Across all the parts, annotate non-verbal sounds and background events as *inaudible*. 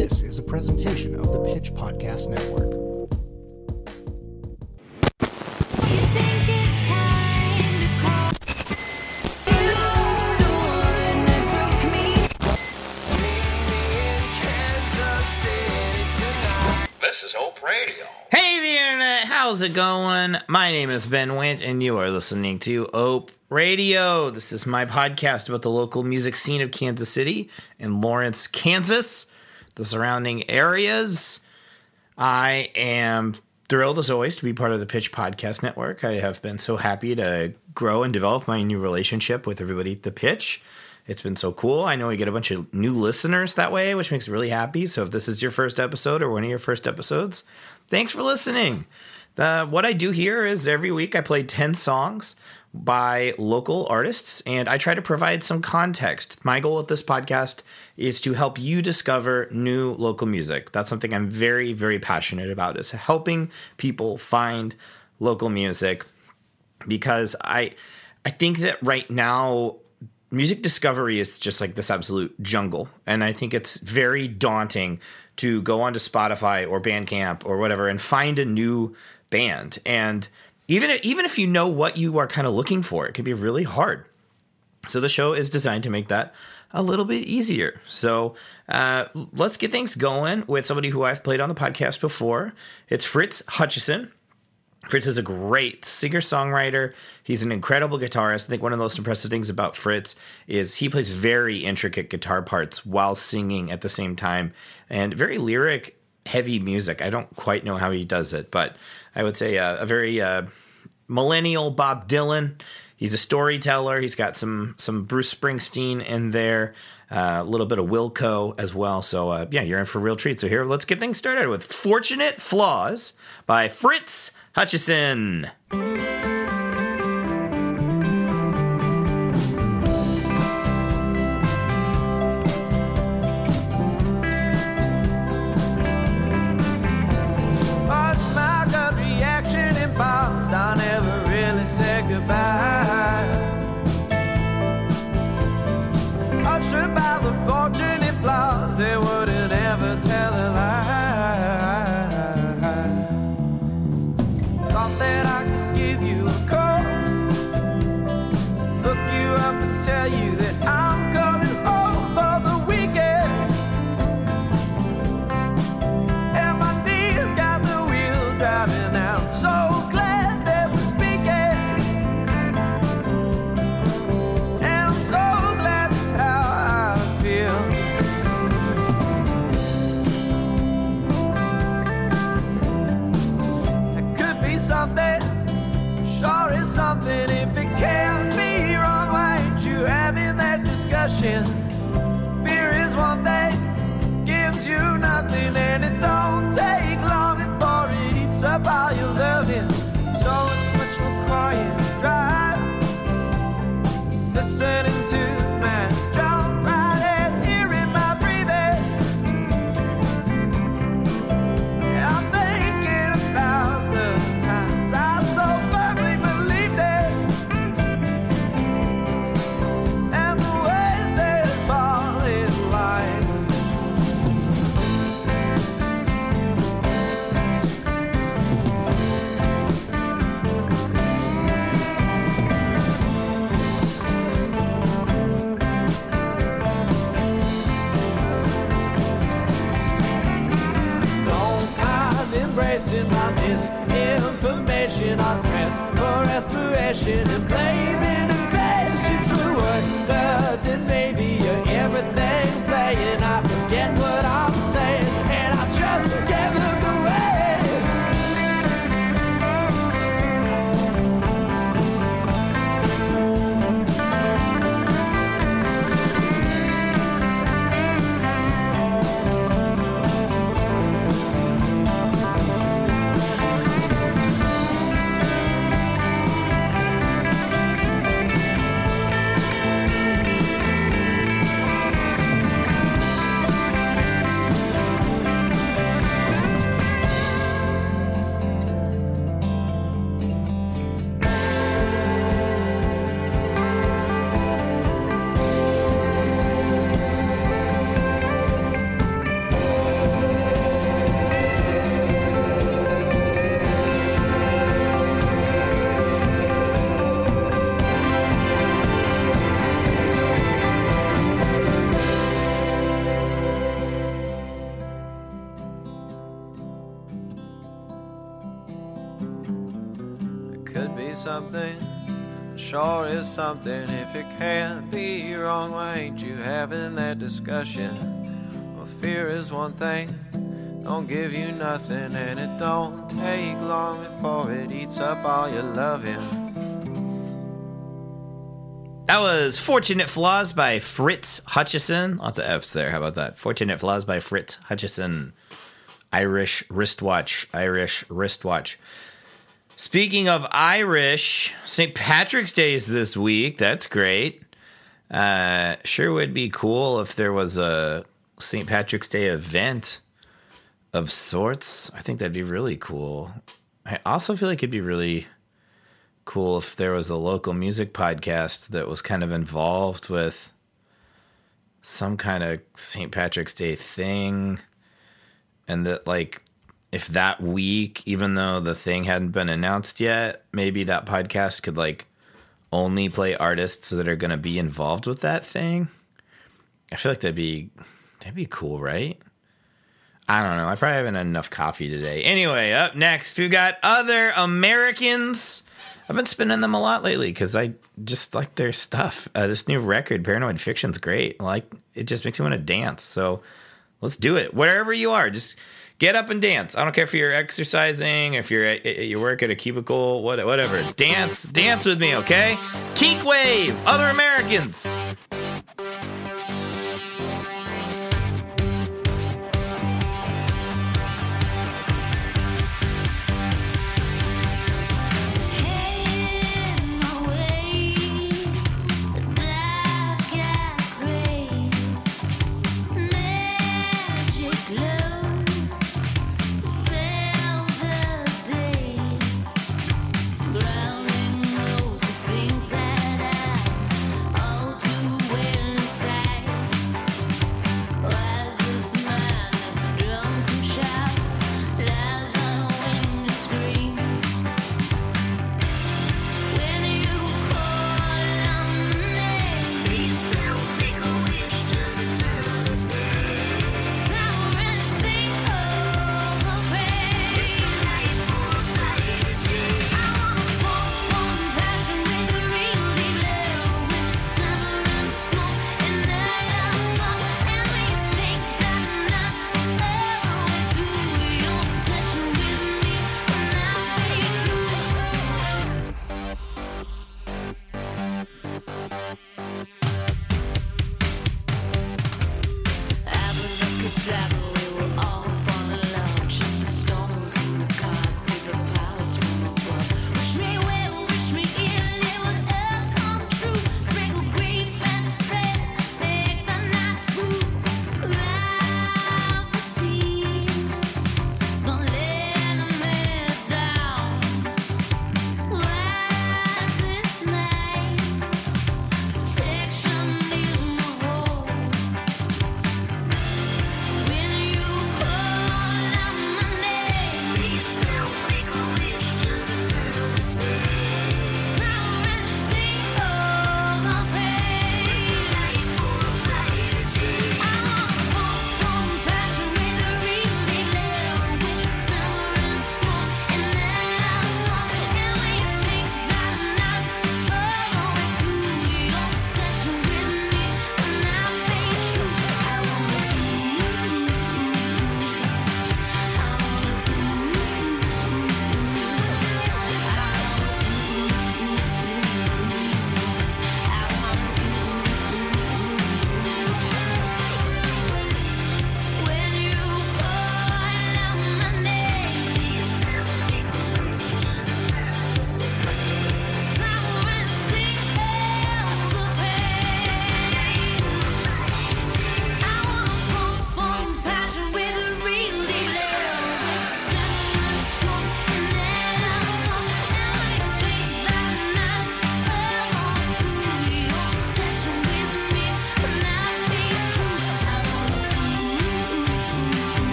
This is a presentation of the Pitch Podcast Network. You think it's time to call? You're the one that broke me. This is Ope Radio. Hey, the internet, how's it going? My name is Ben Wint, and you are listening to Ope Radio. This is my podcast about the local music scene of Kansas City and Lawrence, Kansas, the surrounding areas. I am thrilled, as always, to be part of the Pitch Podcast Network. I have been so happy to grow and develop my new relationship with everybody at the Pitch. It's been so cool. I know we get a bunch of new listeners that way, which makes me really happy. So if this is your first episode or one of your first episodes, thanks for listening. The, what I do here is every week I play 10 songs by local artists and I try to provide some context. My goal with this podcast is to help you discover new local music. That's something I'm very, very passionate about is helping people find local music because I I think that right now music discovery is just like this absolute jungle and I think it's very daunting to go onto Spotify or Bandcamp or whatever and find a new band and even even if you know what you are kind of looking for it can be really hard. So the show is designed to make that a little bit easier. So uh, let's get things going with somebody who I've played on the podcast before. It's Fritz Hutchison. Fritz is a great singer songwriter. He's an incredible guitarist. I think one of the most impressive things about Fritz is he plays very intricate guitar parts while singing at the same time and very lyric heavy music. I don't quite know how he does it, but I would say uh, a very uh, millennial Bob Dylan. He's a storyteller. He's got some some Bruce Springsteen in there, uh, a little bit of Wilco as well. So uh, yeah, you're in for a real treat. So here, let's get things started with "Fortunate Flaws" by Fritz Hutchison. Something. If it can't be wrong, why ain't you having that discussion? Well, fear is one thing, don't give you nothing, and it don't take long before it eats up all your loving. That was Fortunate Flaws by Fritz Hutchison. Lots of F's there. How about that? Fortunate Flaws by Fritz Hutchison. Irish wristwatch. Irish wristwatch. Speaking of Irish, St. Patrick's Day is this week. That's great. Uh, sure would be cool if there was a St. Patrick's Day event of sorts. I think that'd be really cool. I also feel like it'd be really cool if there was a local music podcast that was kind of involved with some kind of St. Patrick's Day thing. And that, like, if that week, even though the thing hadn't been announced yet, maybe that podcast could, like, only play artists that are going to be involved with that thing. I feel like that'd be that'd be cool, right? I don't know. I probably haven't had enough coffee today. Anyway, up next, we got other Americans. I've been spinning them a lot lately because I just like their stuff. Uh, this new record, Paranoid Fiction's great. Like it just makes me want to dance. So let's do it. Wherever you are, just get up and dance. I don't care if you're exercising, if you're eh, eh, at, at your work at a cubicle, whatever. Dance, dance with me, okay? Keek Wave, Other Americans.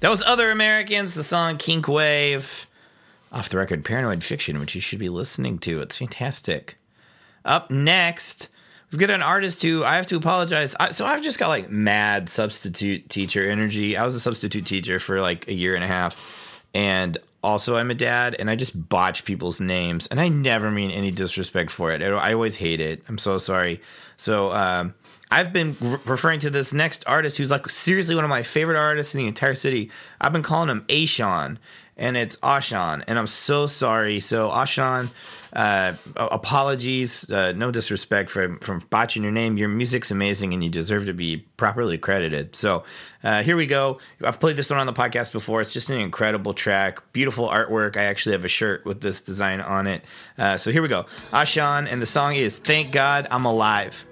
That was Other Americans, the song Kink Wave. off the record Paranoid Fiction, which you should be listening to. It's fantastic. Up next, we've got an artist who I have to apologize. I, so I've just got like mad substitute teacher energy. I was a substitute teacher for like a year and a half. And also, I'm a dad, and I just botch people's names. And I never mean any disrespect for it. I I always hate it. I'm so sorry. So, um, I've been re- referring to this next artist who's like seriously one of my favorite artists in the entire city. I've been calling him Ashan, and it's Ashan, and I'm so sorry. So Ashan, uh, apologies, uh, no disrespect for from botching your name. Your music's amazing, and you deserve to be properly credited. So uh, here we go. I've played this one on the podcast before. It's just an incredible track, beautiful artwork. I actually have a shirt with this design on it. Uh, so here we go, Ashan, and the song is "Thank God I'm Alive."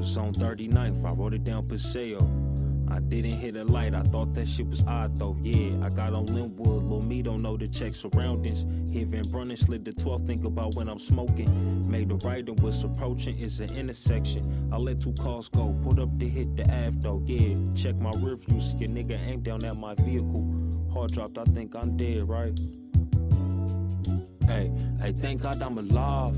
Was on 39th, I wrote it down Paseo. I didn't hit a light, I thought that shit was odd though. Yeah, I got on Linwood, Lil Me don't know the check surroundings. Hit Van Brunnen, slid the 12th, think about when I'm smoking. Made the right and was approaching, it's an intersection. I let two cars go, put up to hit the Ave though. Yeah, check my rear view, see a nigga aim down at my vehicle. Hard dropped, I think I'm dead, right? Hey, hey, thank God I'm alive.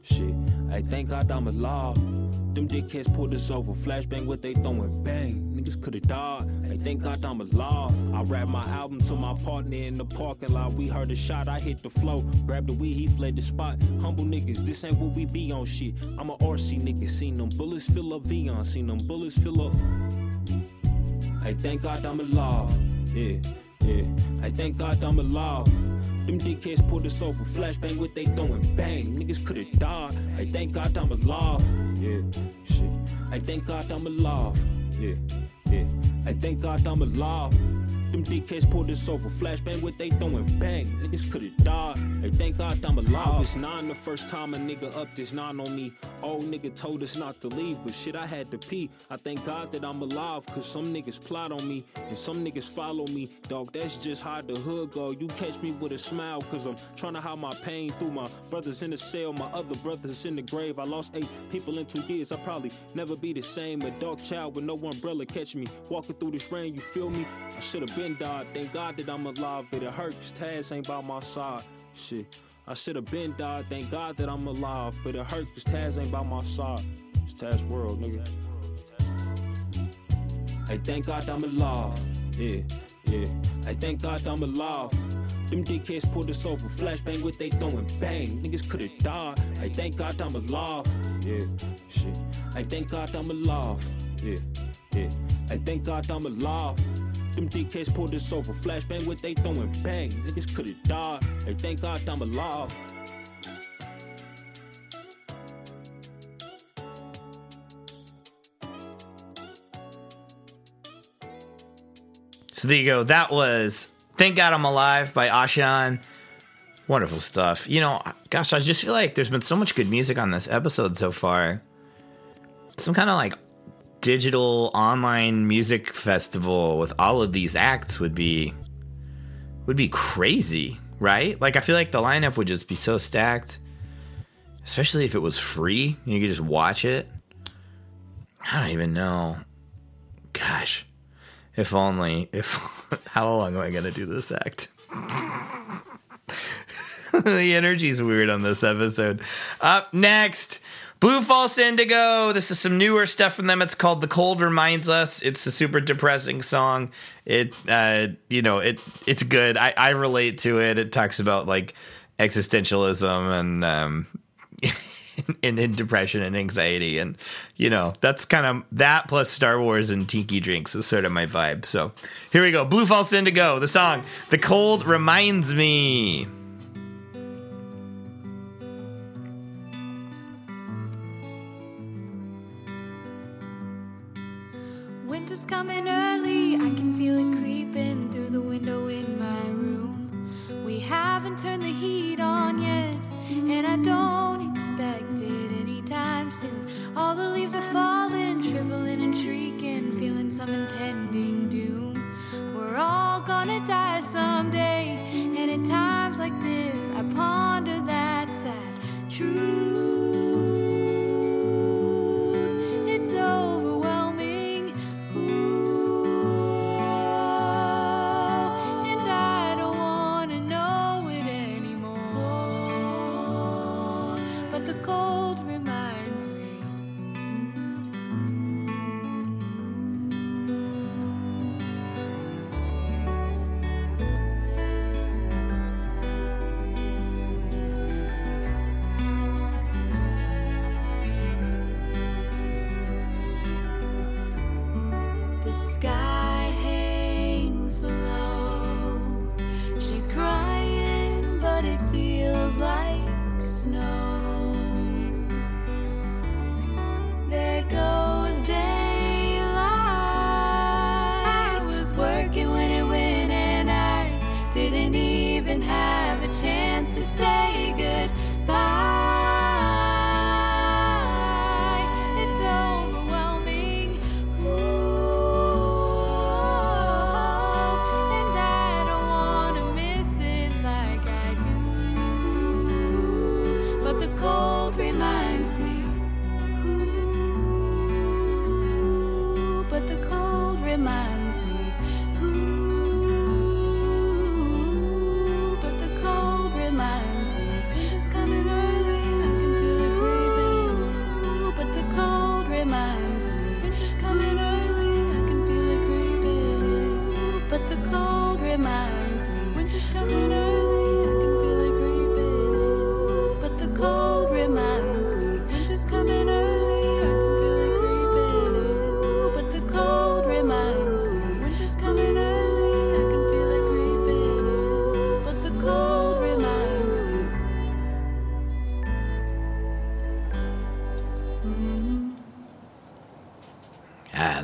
Shit, hey, thank God I'm alive. Them dickheads pulled us over, flashbang what they throwing, bang. Niggas could've died. Hey, thank God I'm alive. I rap my album to my partner in the parking lot. We heard a shot, I hit the flow. Grabbed the weed, he fled the spot. Humble niggas, this ain't what we be on shit. I'm a RC nigga, seen them bullets fill up Vion, seen them bullets fill up. Hey, thank God I'm alive. Yeah, yeah. Hey, thank God I'm alive. Them dickheads pulled us over, flashbang what they throwing, bang. Niggas could've died. I thank God I'm alive. Yeah, shit. Hey, thank God I'm alive. Yeah, yeah. I thank God I'm alive. Them dickheads pulled this over, flashbang what they throwing, bang. Niggas could've died. Hey, thank God I'm alive. I was nine the first time a nigga upped his nine on me. Old nigga told us not to leave, but shit, I had to pee. I thank God that I'm alive, cause some niggas plot on me, and some niggas follow me. Dog, that's just how the hood go. You catch me with a smile, cause I'm trying to hide my pain through my brothers in the cell, my other brothers in the grave. I lost eight people in two years, I probably never be the same. A child with no umbrella catch me. Walking through this rain, you feel me? I should've been died. Thank God that I'm alive, but it hurts. Taz ain't by my side. Shit. I should've been died. Thank God that I'm alive, but it hurts. cause Taz ain't by my side. It's Taz world, nigga. Hey, thank God I'm alive. Yeah, yeah. Hey, thank God I'm alive. Them dickheads pulled us over, flashbang what they throwing, bang. Niggas could've died. Hey, thank God I'm alive. Yeah, shit. Hey, thank God I'm alive. Yeah, yeah. Hey, thank God I'm alive. Them dickheads pulled this over, flashbang what they throwing, bang. Niggas could've died. Hey, thank God I'm alive. So there you go. That was Thank God I'm Alive by Ashan. Wonderful stuff. You know, gosh, I just feel like there's been so much good music on this episode so far. Some kind of like digital online music festival with all of these acts would be would be crazy, right? Like I feel like the lineup would just be so stacked. Especially if it was free. You could just watch it. I don't even know. Gosh. If only. If *laughs* how long am I gonna do this act? *laughs* the energy's weird on this episode. Up next, Blue False Indigo. This is some newer stuff from them. It's called "The Cold Reminds Us." It's a super depressing song. It, uh, you know, it it's good. I I relate to it. It talks about like existentialism and um, *laughs* and, and depression and anxiety and you know that's kind of that plus star wars and tiki drinks is sort of my vibe so here we go blue false indigo the song the cold reminds me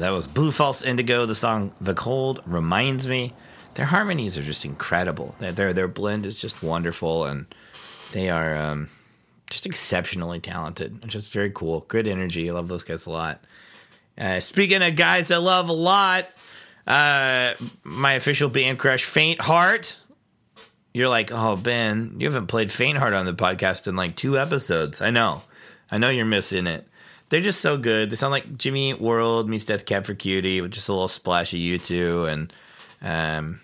that was Blue False Indigo. The song "The Cold" reminds me. Their harmonies are just incredible. Their their, their blend is just wonderful, and they are um, just exceptionally talented. It's just very cool. Good energy. I love those guys a lot. Uh, speaking of guys I love a lot, uh, my official band crush, Faint Heart. You're like, oh Ben, you haven't played Faint Heart on the podcast in like two episodes. I know, I know you're missing it. They're just so good. They sound like Jimmy Eat World meets Death Cab for Cutie with just a little splash of U2, and um,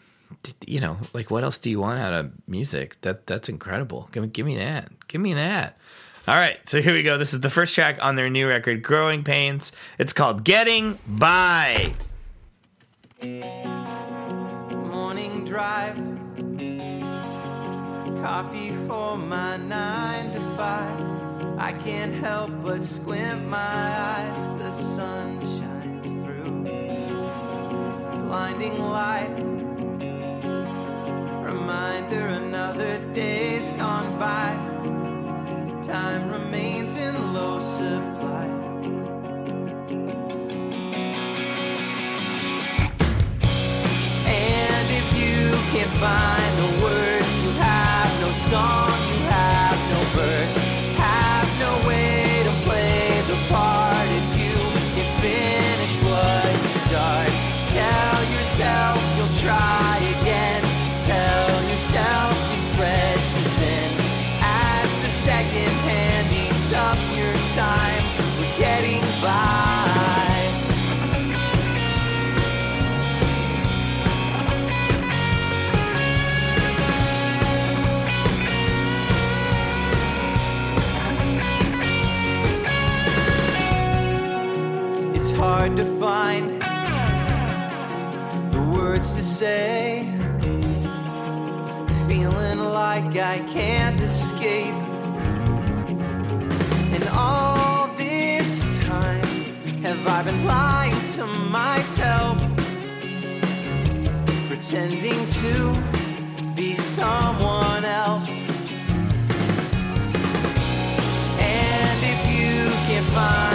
you know, like what else do you want out of music? That that's incredible. Give me, give me that. Give me that. All right, so here we go. This is the first track on their new record, Growing Pains. It's called Getting By. morning drive. Coffee for my nine to five. I can't help but squint my eyes. The sun shines through. Blinding light. Reminder another day's gone by. Time remains in low supply. And if you can't find say. Feeling like I can't escape. And all this time, have I been lying to myself? Pretending to be someone else. And if you can't find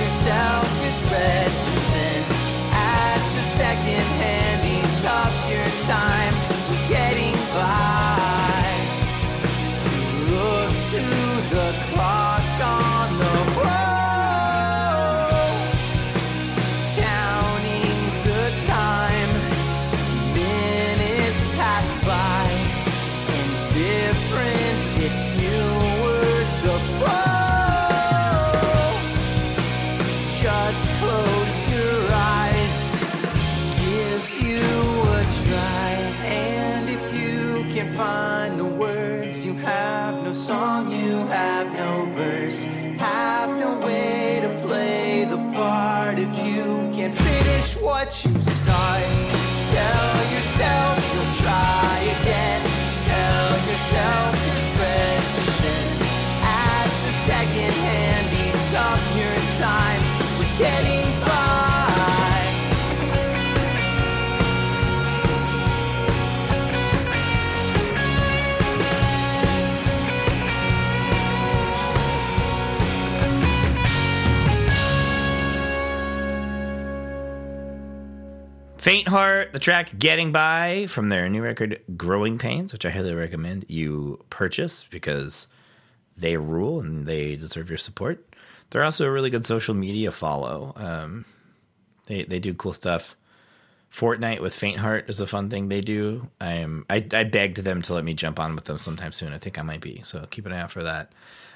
yourself is spread too thin. As the second hand eats up your time. Heart, the track Getting By from their new record Growing Pains, which I highly recommend you purchase because they rule and they deserve your support. They're also a really good social media follow. Um, they they do cool stuff. Fortnite with Faint Heart is a fun thing they do. I am I, I begged them to let me jump on with them sometime soon. I think I might be. So keep an eye out for that.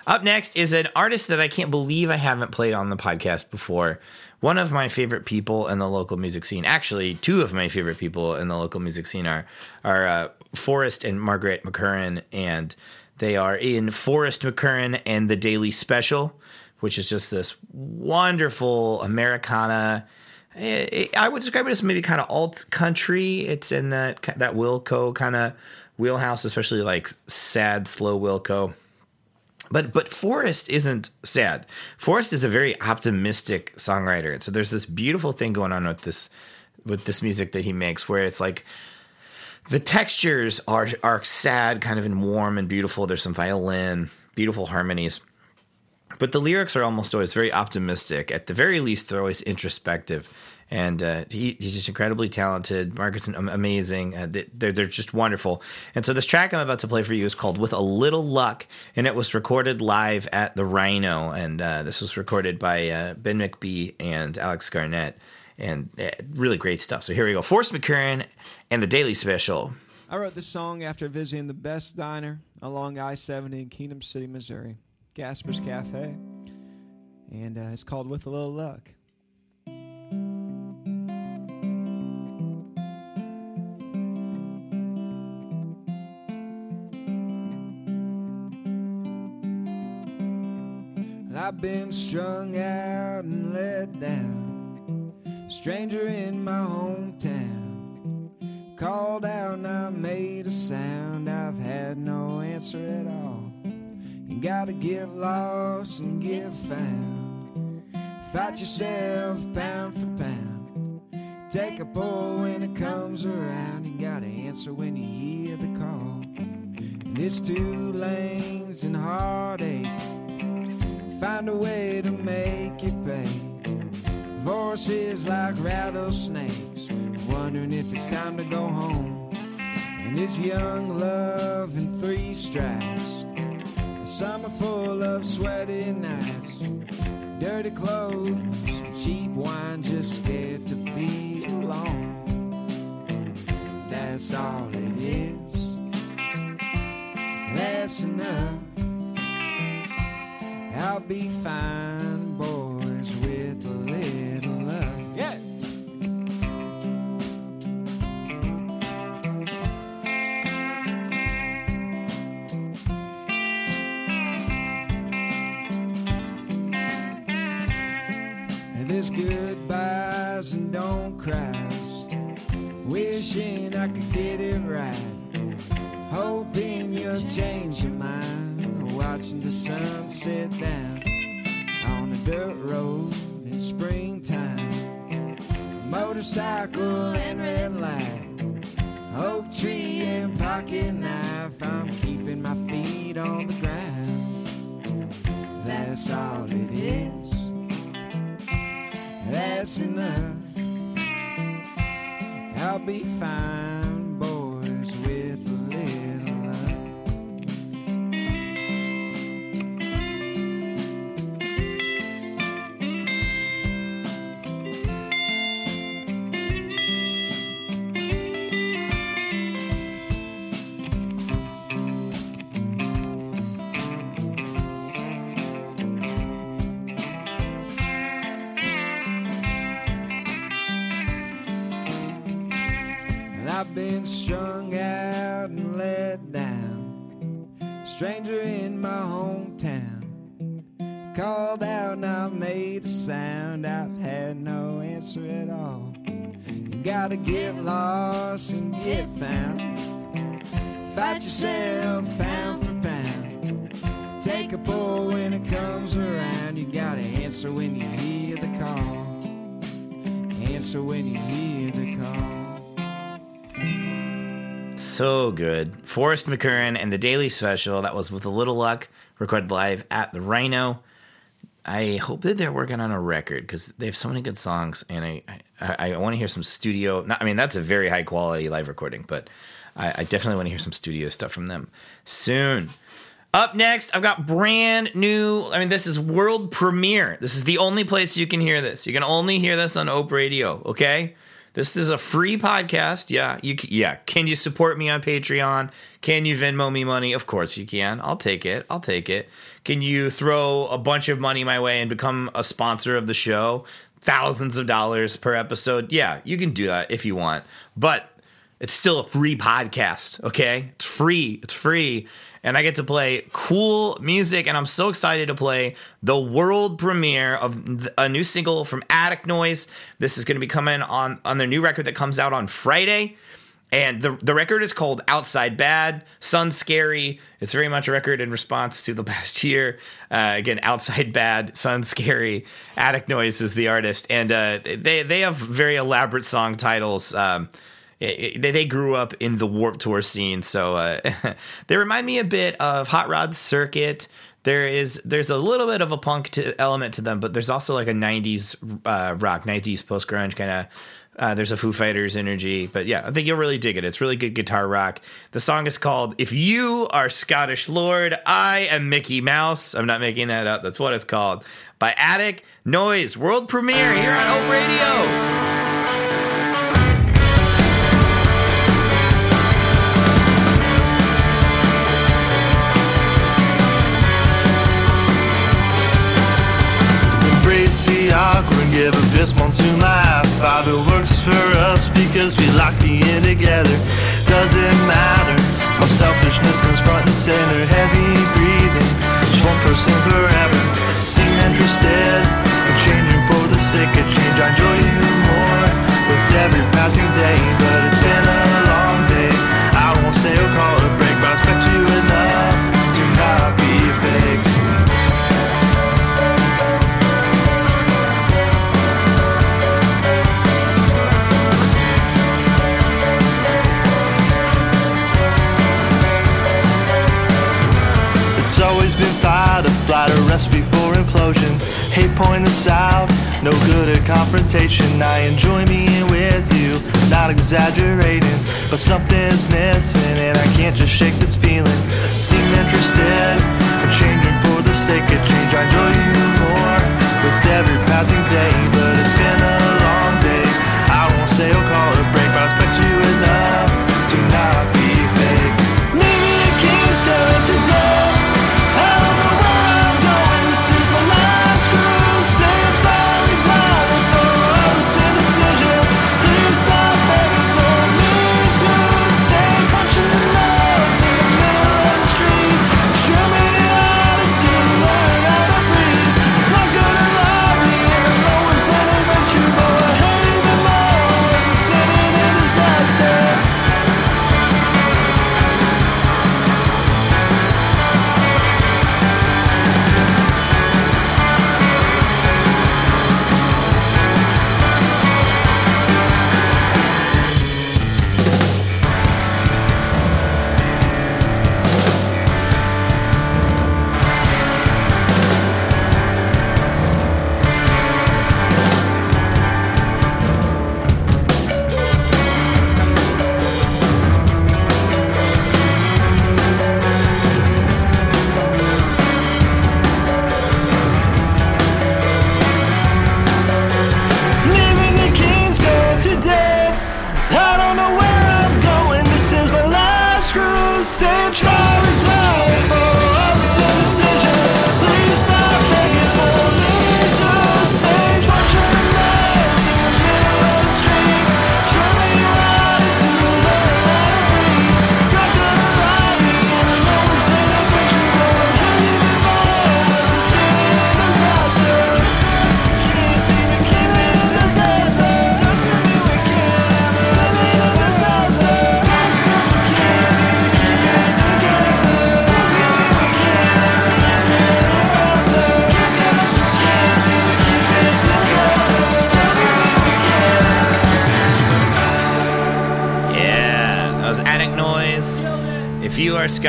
Up next is an artist that I can't believe I haven't played on the podcast before. One of my favorite people in the local music scene, actually, two of my favorite people in the local music scene are are uh, Forrest and Margaret McCurran, and they are in Forrest McCurran and the Daily Special, which is just this wonderful Americana. eh, I would describe it as maybe kind of alt country. It's in that that Wilco kind of wheelhouse, especially like sad, slow Wilco. But but Forrest isn't sad. Forrest is a very optimistic songwriter, and so there's this beautiful thing going on with this with this music that he makes, where it's like the textures are are sad, kind of and warm and beautiful. There's some violin, beautiful harmonies, but the lyrics are almost always very optimistic. At the very least, they're always introspective. And uh, he, he's just incredibly talented. Marcus am- amazing. Uh, they- they're they're just wonderful. And so this track I'm about to play for you is called "With a Little Luck," and it was recorded live at the Rhino. And uh, this was recorded by uh, Ben McBee and Alex Garnett, and uh, really great stuff. So here we go: Forrest McCurran and the Daily Special. I wrote this song after visiting the best diner along I 70 in Kingdom City, Missouri, Gasper's Cafe. And uh, it's called With a Little Luck. I've been strung out and let down, stranger in my hometown. Called out and I made a sound. I've had no answer at all. You gotta get lost and get found. Fight yourself pound for pound. Take a pull when it comes around. You gotta answer when you hear the call. And it's two lanes and heartache. Find a way to make it pay. Voices like rattlesnakes, wondering if it's time to go home. And this young love in three stripes. A summer full of sweaty nights, dirty clothes, cheap wine, just scared to be alone. That's all it is. That's enough. I'll be fine, boys, with a little love. Yeah. And there's goodbyes and don't cries. Wishing I could get it right. Hoping you'll change your. Watching the sun set down on a dirt road in springtime. Motorcycle and red light. Oak tree and pocket knife. I'm keeping my feet on the ground. That's all it is. That's enough. I'll be fine, gotta get lost and get found. Fight yourself pound for pound. Take a pull when it comes around. You gotta answer when you hear the call. Answer when you hear the call. So good. Forrest McCurran and the Daily Special. That was with a little luck, recorded live at the Rhino. I hope that they're working on a record because they have so many good songs, and I I, I want to hear some studio. Not, I mean, that's a very high quality live recording, but I, I definitely want to hear some studio stuff from them soon. Up next, I've got brand new. I mean, this is world premiere. This is the only place you can hear this. You can only hear this on Ope Radio. Okay, this is a free podcast. Yeah, you. Yeah, can you support me on Patreon? Can you Venmo me money? Of course you can. I'll take it. I'll take it. Can you throw a bunch of money my way and become a sponsor of the show? Thousands of dollars per episode. Yeah, you can do that if you want, but it's still a free podcast, okay? It's free. It's free. And I get to play cool music, and I'm so excited to play the world premiere of a new single from Attic Noise. This is going to be coming on on their new record that comes out on Friday. And the the record is called Outside Bad, Sun Scary. It's very much a record in response to the *laughs* past year. Uh, again, Outside Bad, Sun Scary. Attic Noise is the artist, and uh, they they have very elaborate song titles. Um, it- it- they grew up in the Warped Tour scene, so uh, *laughs* they remind me a bit of Hot Rod Circuit. There is there's a little bit of a punk to, element to them, but there's also like a '90s uh, rock, '90s post grunge kind of. Uh, there's a Foo Fighters energy, but yeah, I think you'll really dig it. It's really good guitar rock. The song is called "If You Are Scottish Lord, I Am Mickey Mouse." I'm not making that up. That's what it's called. By Attic Noise, world premiere here on Ope Radio. The awkward, give a fist bump to my father. Works for us because we like being together. Doesn't matter. My selfishness comes front and center. Heavy breathing, just one person forever. Seem interested in changing for the sake of change. I enjoy you more with every passing day, but it's been a long day. I won't say I'll call fight or flight, a recipe for implosion. Hate pointing this out, no good at confrontation. I enjoy being with you, not exaggerating, but something's missing and I can't just shake this feeling. Seem interested in changing for the sake of change. I enjoy you more with every passing day, but it's been a long day. I won't say I'll call it a break, but I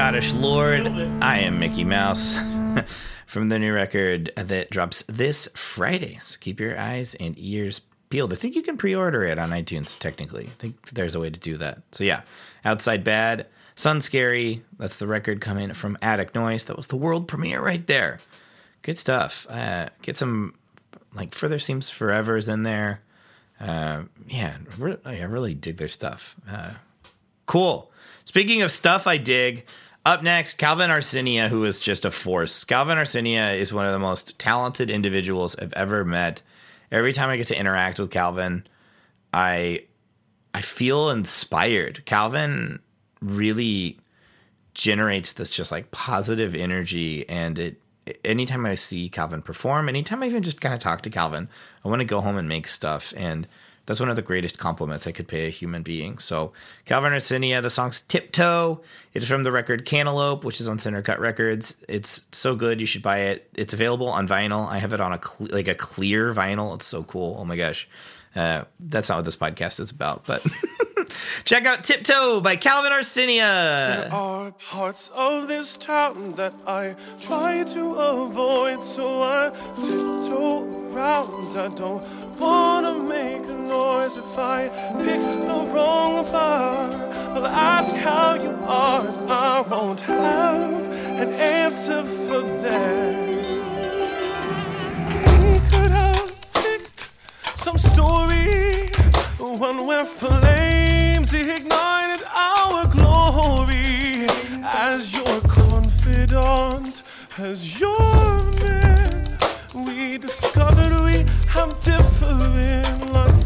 Scottish Lord. I am Mickey Mouse *laughs* from the new record that drops this Friday. So keep your eyes and ears peeled. I think you can pre order it on iTunes, technically. I think there's a way to do that. So, yeah, Outside Bad, Sun Scary. That's the record coming from Attic Noise. That was the world premiere right there. Good stuff. Uh, get some, like, Further Seems Forever's in there. Uh, yeah, re- I really dig their stuff. Uh, Cool. Speaking of stuff I dig, up next, Calvin Arsenia, who is just a force. Calvin Arsenia is one of the most talented individuals I've ever met. Every time I get to interact with Calvin, I I feel inspired. Calvin really generates this just like positive energy and it anytime I see Calvin perform, anytime I even just kind of talk to Calvin, I want to go home and make stuff and that's one of the greatest compliments I could pay a human being. So, Calvin Arsenia, the song's Tiptoe. It is from the record Cantaloupe, which is on Center Cut Records. It's so good, you should buy it. It's available on vinyl. I have it on a cle like a clear vinyl. It's so cool. Oh my gosh. Uh, that's not what this podcast is about, but *laughs* check out Tiptoe by Calvin Arsenia. There are parts of this town that I try to avoid, so I tiptoe around. I don't wanna make a noise if I pick the wrong bar. I'll ask how you are, and I won't have an answer for that. We could have picked some story, one where flames ignited our glory. As your confidant, as your man, we discovered have different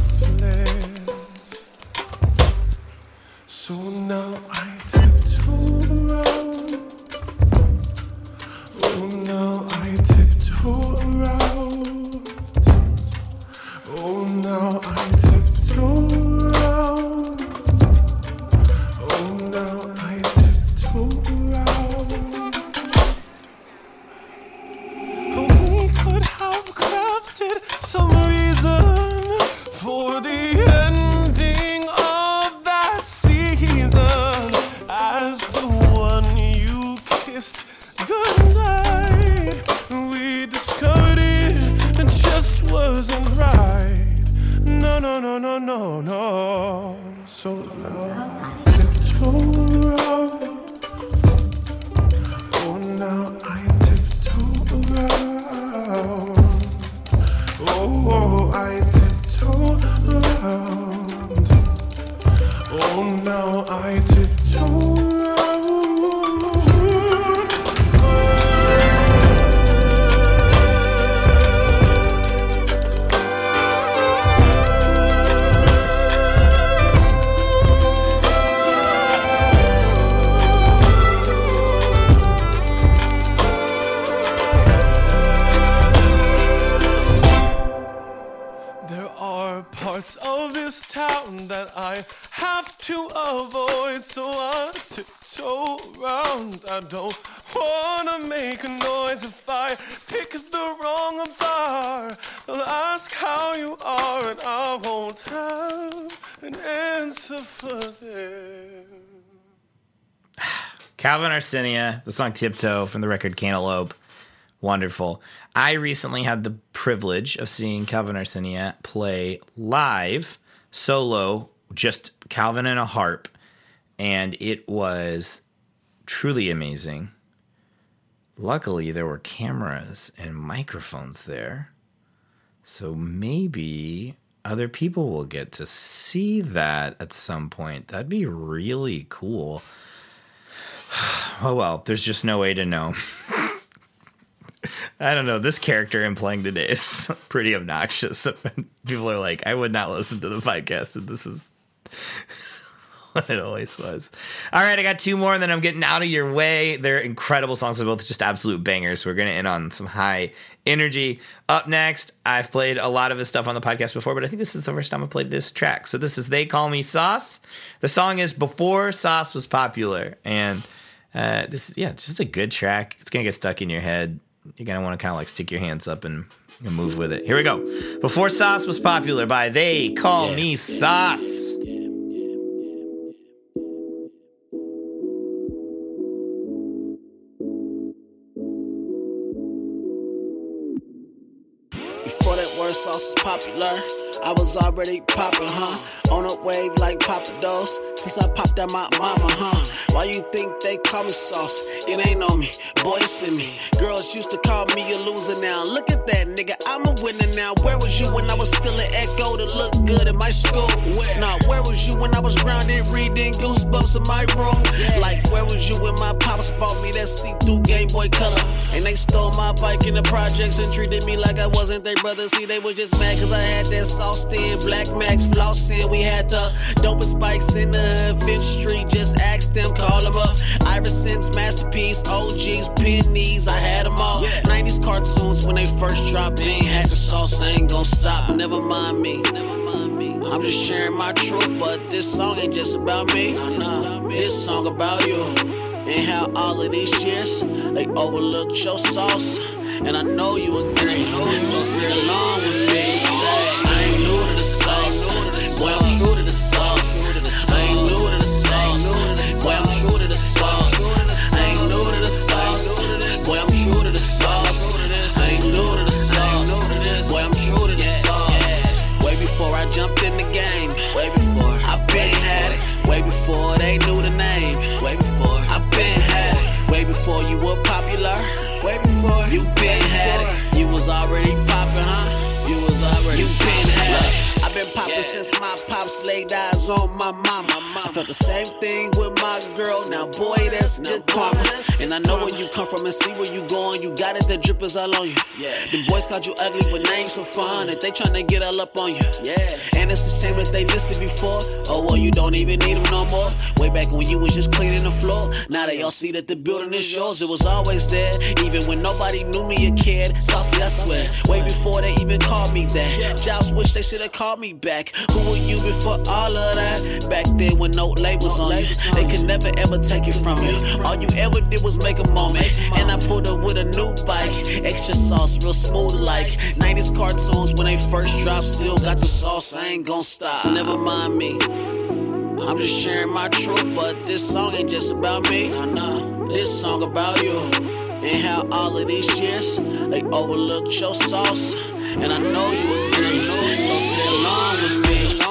parts of this town that I have to avoid, so I tiptoe around. I don't wanna make a noise if I pick the wrong bar. They'll ask how you are, and I won't have an answer for them. *sighs* Calvin Arsenia, the song Tiptoe from the record Cantaloupe. Wonderful. I recently had the privilege of seeing Calvin Arsenia play live, solo, just Calvin and a harp. And it was truly amazing. Luckily, there were cameras and microphones there. So maybe other people will get to see that at some point. That'd be really cool. *sighs* Oh well, there's just no way to know. *laughs* *laughs* I don't know. This character I'm playing today is *laughs* pretty obnoxious. *laughs* People are like, I would not listen to the podcast, and this is what it always was. All right, I got two more, and then I'm getting out of your way. They're incredible songs. They're both just absolute bangers. We're going to end on some high energy. Up next, I've played a lot of his stuff on the podcast before, but I think this is the first time I've played this track. So this is They Call Me Sauce. The song is Before Sauce Was Popular. And uh, this is, yeah, just a good track. It's going to get stuck in your head you're gonna want to kind of like stick your hands up and, and, move with it. Here we go. Before Sauce was popular by They Call yeah, Me Sauce. Before that word sauce was popular, I was already popping, huh? On a wave like Papa Dose. Since I popped out my mama, huh? Why you think they call me sauce? It ain't on me, boy, it's in me. Girls used to call me a loser now. Look at that nigga, I'm a winner now. Where was you when I was still an echo to look good in my school? Where? Nah, where was you when I was grounded reading goosebumps in my room? Like, where was you when my pops bought me that see-through Game Boy Color? And they stole my bike in the projects and treated me like I wasn't their brother. See, they were just mad cause I had that sauced in Black Max flossing. We had the dopest bikes in the hood, Fifth Street. Just ask them, call them up. Iverson's masterpiece, OGs, pennies, I had them all. 90s cartoons when they first dropped, they ain't had the sauce, I ain't gon' stop. Never mind me. Never mind me. I'm just sharing my truth, but this song ain't just about me. This song about you. And how all of these years they overlooked your sauce. And I know you agree. So sing along with me. I ain't new to the sauce. Boy, I'm true to the sauce. I ain't new to the sauce. Boy, I'm true to the sauce. I ain't new to the sauce. Boy, I'm true to the sauce. I ain't new to the sauce. Boy, I'm true to the sauce. Way before I jumped in the game. Way before I been had it. Way before they knew the name. Way before I been had it. Way before you were popular. Way before you been had it. You was already poppin', huh? You was already you been. I've been poppin' since my pops laid eyes on my mama. I felt the same thing with my girl. Now, boy, that's good karma. And I know where you come from and see where you going. You got it, the drip is all on you. Yeah. The boys called you ugly, but now you so fun. And they tryna get all up on you. Yeah. And it's a shame that they missed it before. Oh, well, you don't even need them no more. Way back when you was just cleaning the floor. Now they all see that the building is yours. It was always there. Even when nobody knew me a kid. Saucy, I swear. Way before they even called me that. Jobs wish they should have called me back. Who were you before all of that? Back then with no labels on you. They could never ever take it from you. All you ever did was make a moment. And I pulled up with a new bike. Extra sauce, real smooth like 90s cartoons when they first dropped. Still got the sauce, I ain't gon' stop. Never mind me. I'm just sharing my truth, but this song ain't just about me. Nah, nah. This song about you. And how all of these years they overlooked your sauce. And I know you agree. So sit along with me.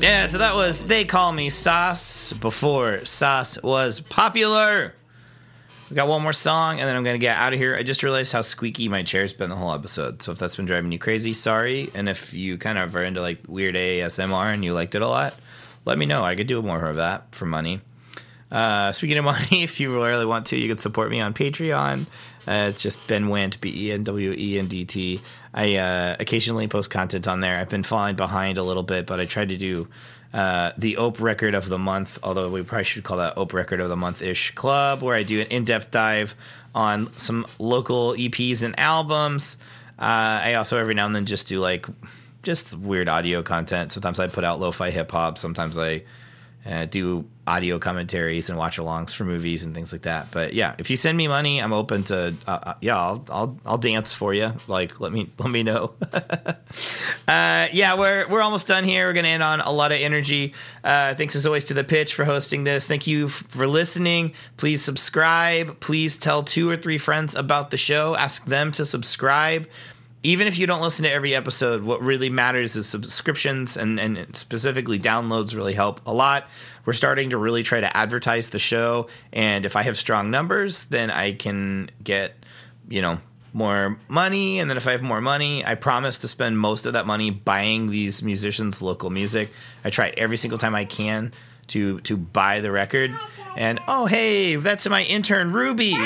Yeah, so that was They Call Me Sauce before Sauce was popular. We got one more song and then I'm going to get out of here. I just realized how squeaky my chair's been the whole episode. So if that's been driving you crazy, sorry. And if you kind of are into like weird ASMR and you liked it a lot, let me know. I could do more of that for money. Uh, speaking of money, *laughs* if you really want to, you can support me on Patreon. Uh, it's just Ben Wendt, B E N W E N D T. I uh, occasionally post content on there. I've been falling behind a little bit, but I tried to do uh, the OPE record of the month, although we probably should call that OPE record of the month ish club, where I do an in depth dive on some local EPs and albums. Uh, I also every now and then just do like just weird audio content. Sometimes I put out lo fi hip hop, sometimes I uh, do audio commentaries and watch alongs for movies and things like that. But yeah, if you send me money, I'm open to. Uh, uh, yeah, I'll, I'll I'll dance for you. Like let me let me know. *laughs* uh, yeah, we're we're almost done here. We're gonna end on a lot of energy. Uh, thanks as always to the pitch for hosting this. Thank you f- for listening. Please subscribe. Please tell two or three friends about the show. Ask them to subscribe even if you don't listen to every episode, what really matters is subscriptions and, and specifically downloads really help a lot. We're starting to really try to advertise the show. And if I have strong numbers, then I can get, you know, more money. And then if I have more money, I promise to spend most of that money buying these musicians' local music. I try every single time I can to to buy the record. And oh hey, that's my intern Ruby.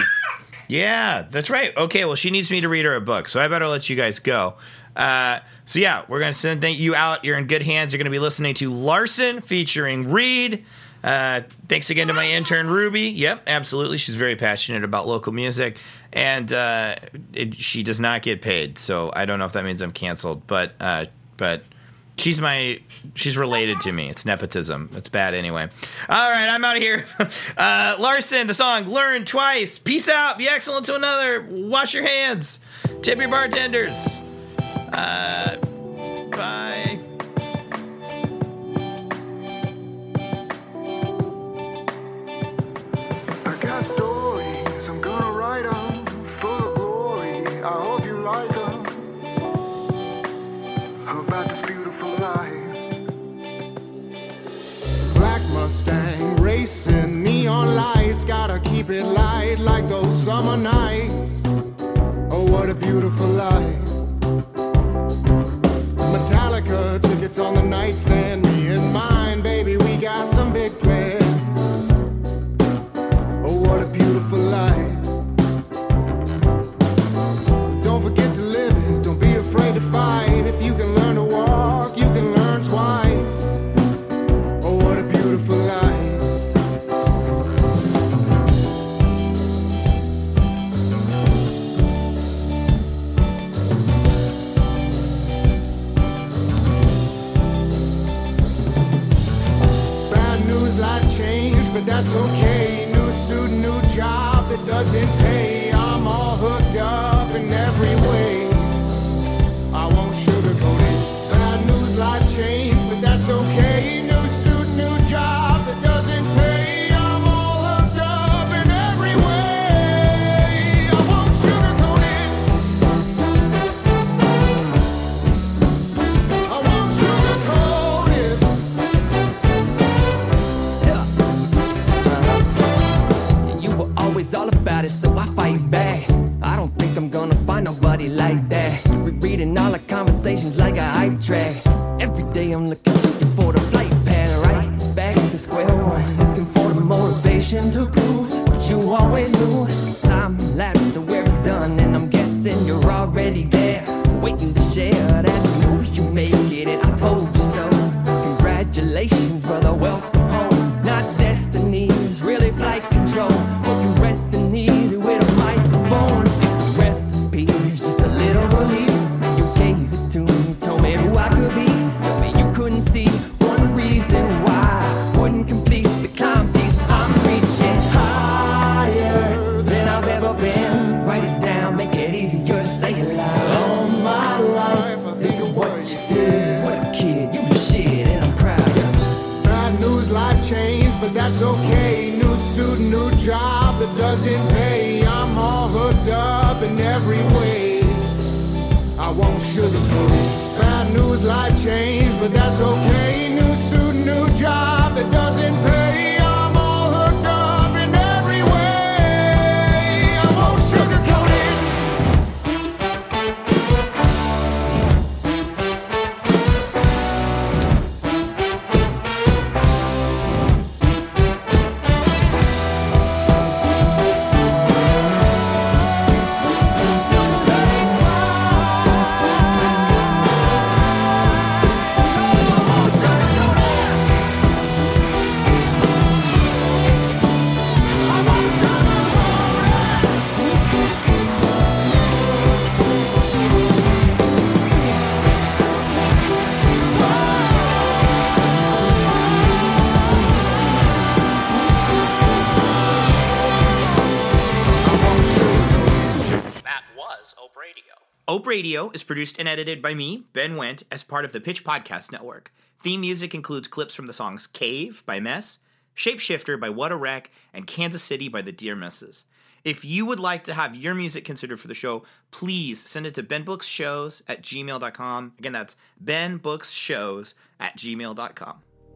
Yeah, that's right. Okay, well, she needs me to read her a book, so I better let you guys go. Uh, so yeah, we're gonna send you out. You're in good hands. You're gonna be listening to Larson featuring Reed. Uh, thanks again to my intern Ruby. Yep, absolutely. She's very passionate about local music, and uh, it, she does not get paid. So I don't know if that means I'm canceled, but uh, but she's my she's related to me. It's nepotism. It's bad anyway. All right, I'm out of here. *laughs* Uh, Larson, the song "Learn Twice." Peace out. Be excellent to another. Wash your hands. Tip your bartenders. Uh, bye. Summer. Oh, what a beautiful life. Radio is produced and edited by me, Ben Wendt, as part of the Pitch Podcast Network. Theme music includes clips from the songs Cave by Mess, Shapeshifter by What a Wreck, and Kansas City by the Dear Misses. If you would like to have your music considered for the show, please send it to benbooksshows at gmail.com. Again, that's benbooksshows at gmail.com.